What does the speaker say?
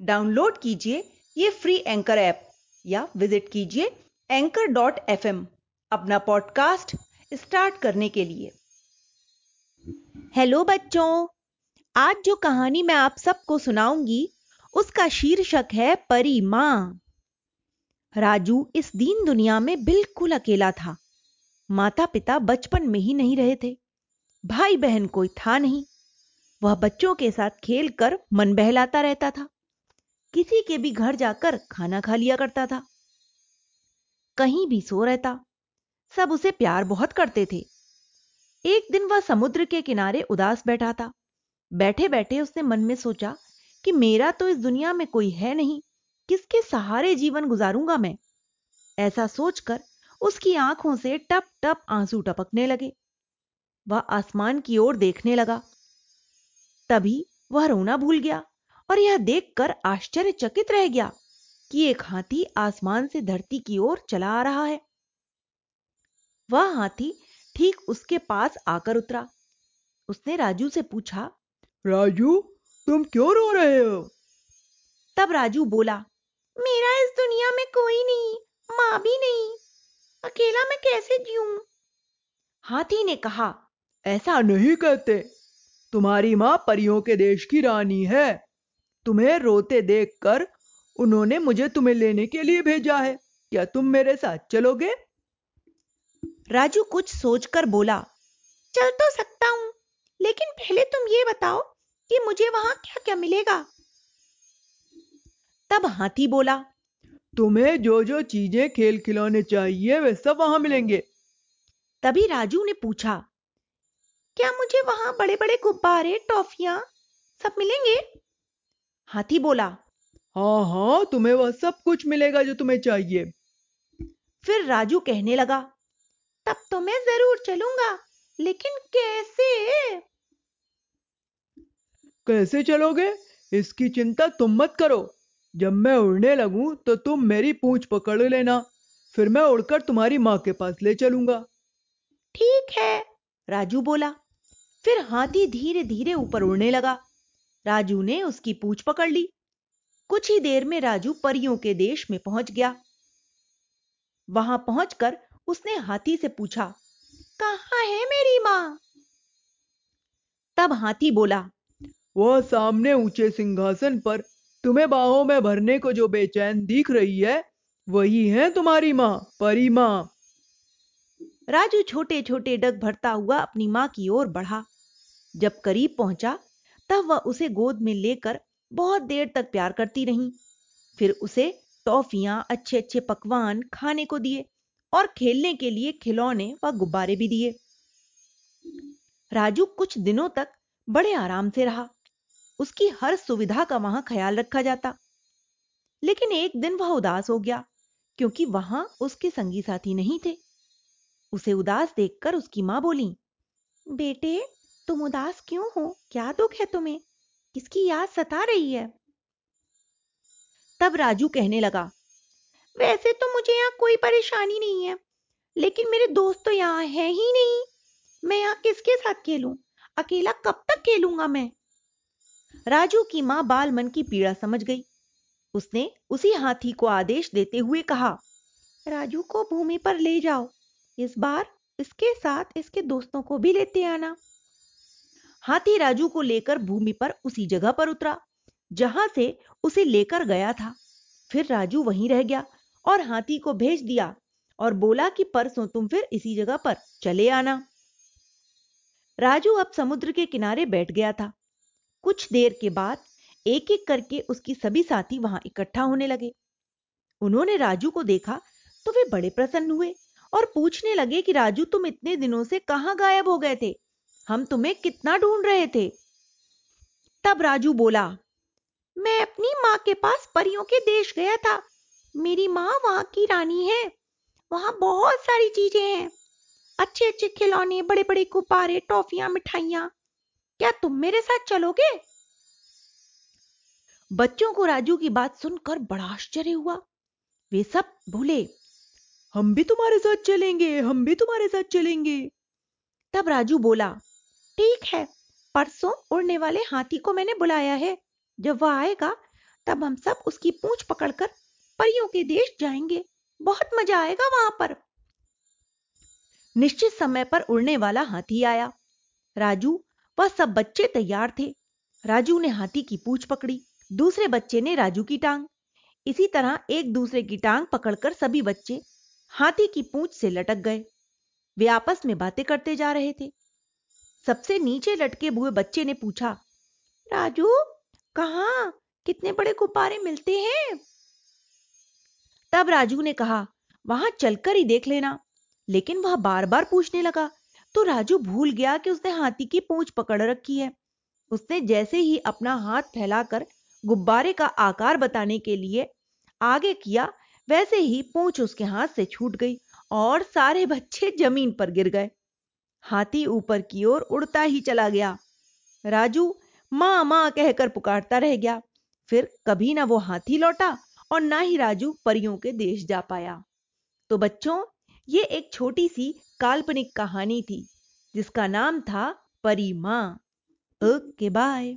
Download कीजिए ये free anchor app, या विज़िट कीजिए एंकर डॉट एफ़ अपना पॉडकास्ट स्टार्ट करने के लिए। हेलो बच्चों, आज जो कहानी मैं आप सबको सुनाऊँगी, उसका शीर्षक है परी माँ। राजू इस दीन दुनिया में बिल्कुल अकेला था। माता पिता बचपन में ही नहीं रहे थे। भाई बहन कोई था नहीं। वह बच्चों के साथ खेलकर मन बहलाता रहता था। किसी के भी घर जाकर खाना खा लिया करता था। कहीं भी सो रहता। सब उसे प्यार बहुत करते थे। एक दिन वह समुद्र के किनारे उदास बैठा था। बैठे बैठे उसने मन में सोचा कि मेरा तो इस दुनिया में कोई है नहीं, किसके सहारे जीवन गुजारूँगा मैं? ऐसा सोचकर उसकी आँखों से टप टप आँसू टपकने लगे। वह आसमान की ओर देखने लगा। तभी वह रोना भूल गया। और यह देखकर आश्चर्यचकित रह गया कि एक हाथी आसमान से धरती की ओर चला आ रहा है। वह हाथी ठीक उसके पास आकर उतरा। उसने राजू से पूछा राजू तुम क्यों रो रहे हो? तब राजू बोला मेरा इस दुनिया में कोई नहीं माँ भी नहीं अकेला मैं कैसे जीऊं? हाथी ने कहा ऐसा नहीं कहते तुम्हारी माँ परियों के देश की रानी है। तुम्हें रोते देखकर उन्होंने मुझे तुम्हें लेने के लिए भेजा है। क्या तुम मेरे साथ चलोगे? राजू कुछ सोचकर बोला चल तो सकता हूँ लेकिन पहले तुम ये बताओ कि मुझे वहाँ क्या क्या मिलेगा? तब हाथी बोला तुम्हें जो जो चीज़ें खेल खिलौने चाहिए वे सब वहाँ मिलेंगे। तभी राजू ने पूछा क्या मुझे वहाँ बड़े बड़े गुब्बारे टॉफियाँ सब मिलेंगे? हाथी बोला हाँ हाँ तुम्हें वह सब कुछ मिलेगा जो तुम्हें चाहिए। फिर राजू कहने लगा तब तो मैं ज़रूर चलूँगा लेकिन कैसे? कैसे चलोगे? इसकी चिंता तुम मत करो। जब मैं उड़ने लगूं तो तुम मेरी पूंछ पकड़ लेना। फिर मैं उड़कर तुम्हारी माँ के पास ले चलूँगा। ठीक है राजू बोला। फिर हाथी धीरे धीरे ऊपर उड़ने लगा। राजू ने उसकी पूछ पकड़ ली। कुछ ही देर में राजू परियों के देश में पहुँच गया। वहाँ पहुंचकर उसने हाथी से पूछा कहा है मेरी माँ? तब हाथी बोला वह सामने ऊँचे सिंहासन पर तुम्हें बाहों में भरने को जो बेचैन दिख रही है वही है तुम्हारी माँ परी माँ. राजू छोटे छोटे डग भरता हुआ अपनी माँ की ओर बढ़ा। जब करीब पहुँचा तब वह उसे गोद में लेकर बहुत देर तक प्यार करती रही। फिर उसे टॉफियाँ अच्छे अच्छे पकवान खाने को दिए और खेलने के लिए खिलौने व गुब्बारे भी दिए। राजू कुछ दिनों तक बड़े आराम से रहा। उसकी हर सुविधा का वहाँ ख्याल रखा जाता। लेकिन एक दिन वह उदास हो गया, क्योंकि वहाँ उसके संगी साथी नहीं थे। उसे उदास देखकर उसकी माँ बोली, बेटे तुम उदास क्यों हो? क्या दुख है तुम्हें? किसकी याद सता रही है? तब राजू कहने लगा, वैसे तो मुझे यहाँ कोई परेशानी नहीं है, लेकिन मेरे दोस्त तो यहाँ है ही नहीं। मैं यहाँ किसके साथ खेलूं? अकेला कब तक खेलूँगा मैं? राजू की माँ बाल मन की पीड़ा समझ गई। उसने उसी हाथी को आदेश देते हुए कहा, राजू को भूमि पर ले जाओ। इस बार इसके साथ इसके दोस्तों को भी लेते आना। हाथी राजू को लेकर भूमि पर उसी जगह पर उतरा, जहाँ से उसे लेकर गया था। फिर राजू वहीं रह गया और हाथी को भेज दिया और बोला कि परसों तुम फिर इसी जगह पर चले आना। राजू अब समुद्र के किनारे बैठ गया था। कुछ देर के बाद एक एक करके उसकी सभी साथी वहाँ इकट्ठा होने लगे। उन्होंने राजू को देखा तो वे बड़े प्रसन्न हुए और पूछने लगे कि राजू तुम इतने दिनों से कहाँ गायब हो गए थे? हम तुम्हें कितना ढूंढ रहे थे। तब राजू बोला, मैं अपनी माँ के पास परियों के देश गया था। मेरी माँ वहाँ की रानी है। वहाँ बहुत सारी चीज़ें हैं। अच्छे अच्छे खिलौने बड़े बड़े गुब्बारे, टॉफियाँ, मिठाइयाँ। क्या तुम मेरे साथ चलोगे? बच्चों को राजू की बात सुनकर बड़ा आश्चर्य हुआ। वे सब भूले हम भी तुम्हारे साथ चलेंगे, हम भी तुम्हारे साथ चलेंगे। तब राजू बोला ठीक है, परसों उड़ने वाले हाथी को मैंने बुलाया है। जब वह आएगा, तब हम सब उसकी पूंछ पकड़कर परियों के देश जाएँगे। बहुत मज़ा आएगा वहाँ पर। निश्चित समय पर उड़ने वाला हाथी आया। राजू, वह सब बच्चे तैयार थे। राजू ने हाथी की पूछ पकड़ी, दूसरे बच्चे ने राजू की टांग। इसी तरह एक दूसरे की टांग पकड़कर सभी बच्चे हाथी की पूंछ से लटक गए। वे आपस में बातें करते जा रहे थे। सबसे नीचे लटके हुए बच्चे ने पूछा, राजू, कहा? कितने बड़े गुब्बारे मिलते हैं? तब राजू ने कहा, वहाँ चलकर ही देख लेना। लेकिन वह बार बार पूछने लगा तो राजू भूल गया कि उसने हाथी की पूंछ पकड़ रखी है। उसने जैसे ही अपना हाथ फैलाकर गुब्बारे का आकार बताने के लिए आगे किया, वैसे ही पूंछ उसके हाथ से छूट गई और सारे बच्चे ज़मीन पर गिर गए। हाथी ऊपर की ओर उड़ता ही चला गया। राजू माँ माँ कहकर पुकारता रह गया। फिर कभी ना वो हाथी लौटा और ना ही राजू परियों के देश जा पाया। तो बच्चों, ये एक छोटी सी काल्पनिक कहानी थी, जिसका नाम था परी माँ। Okay, bye.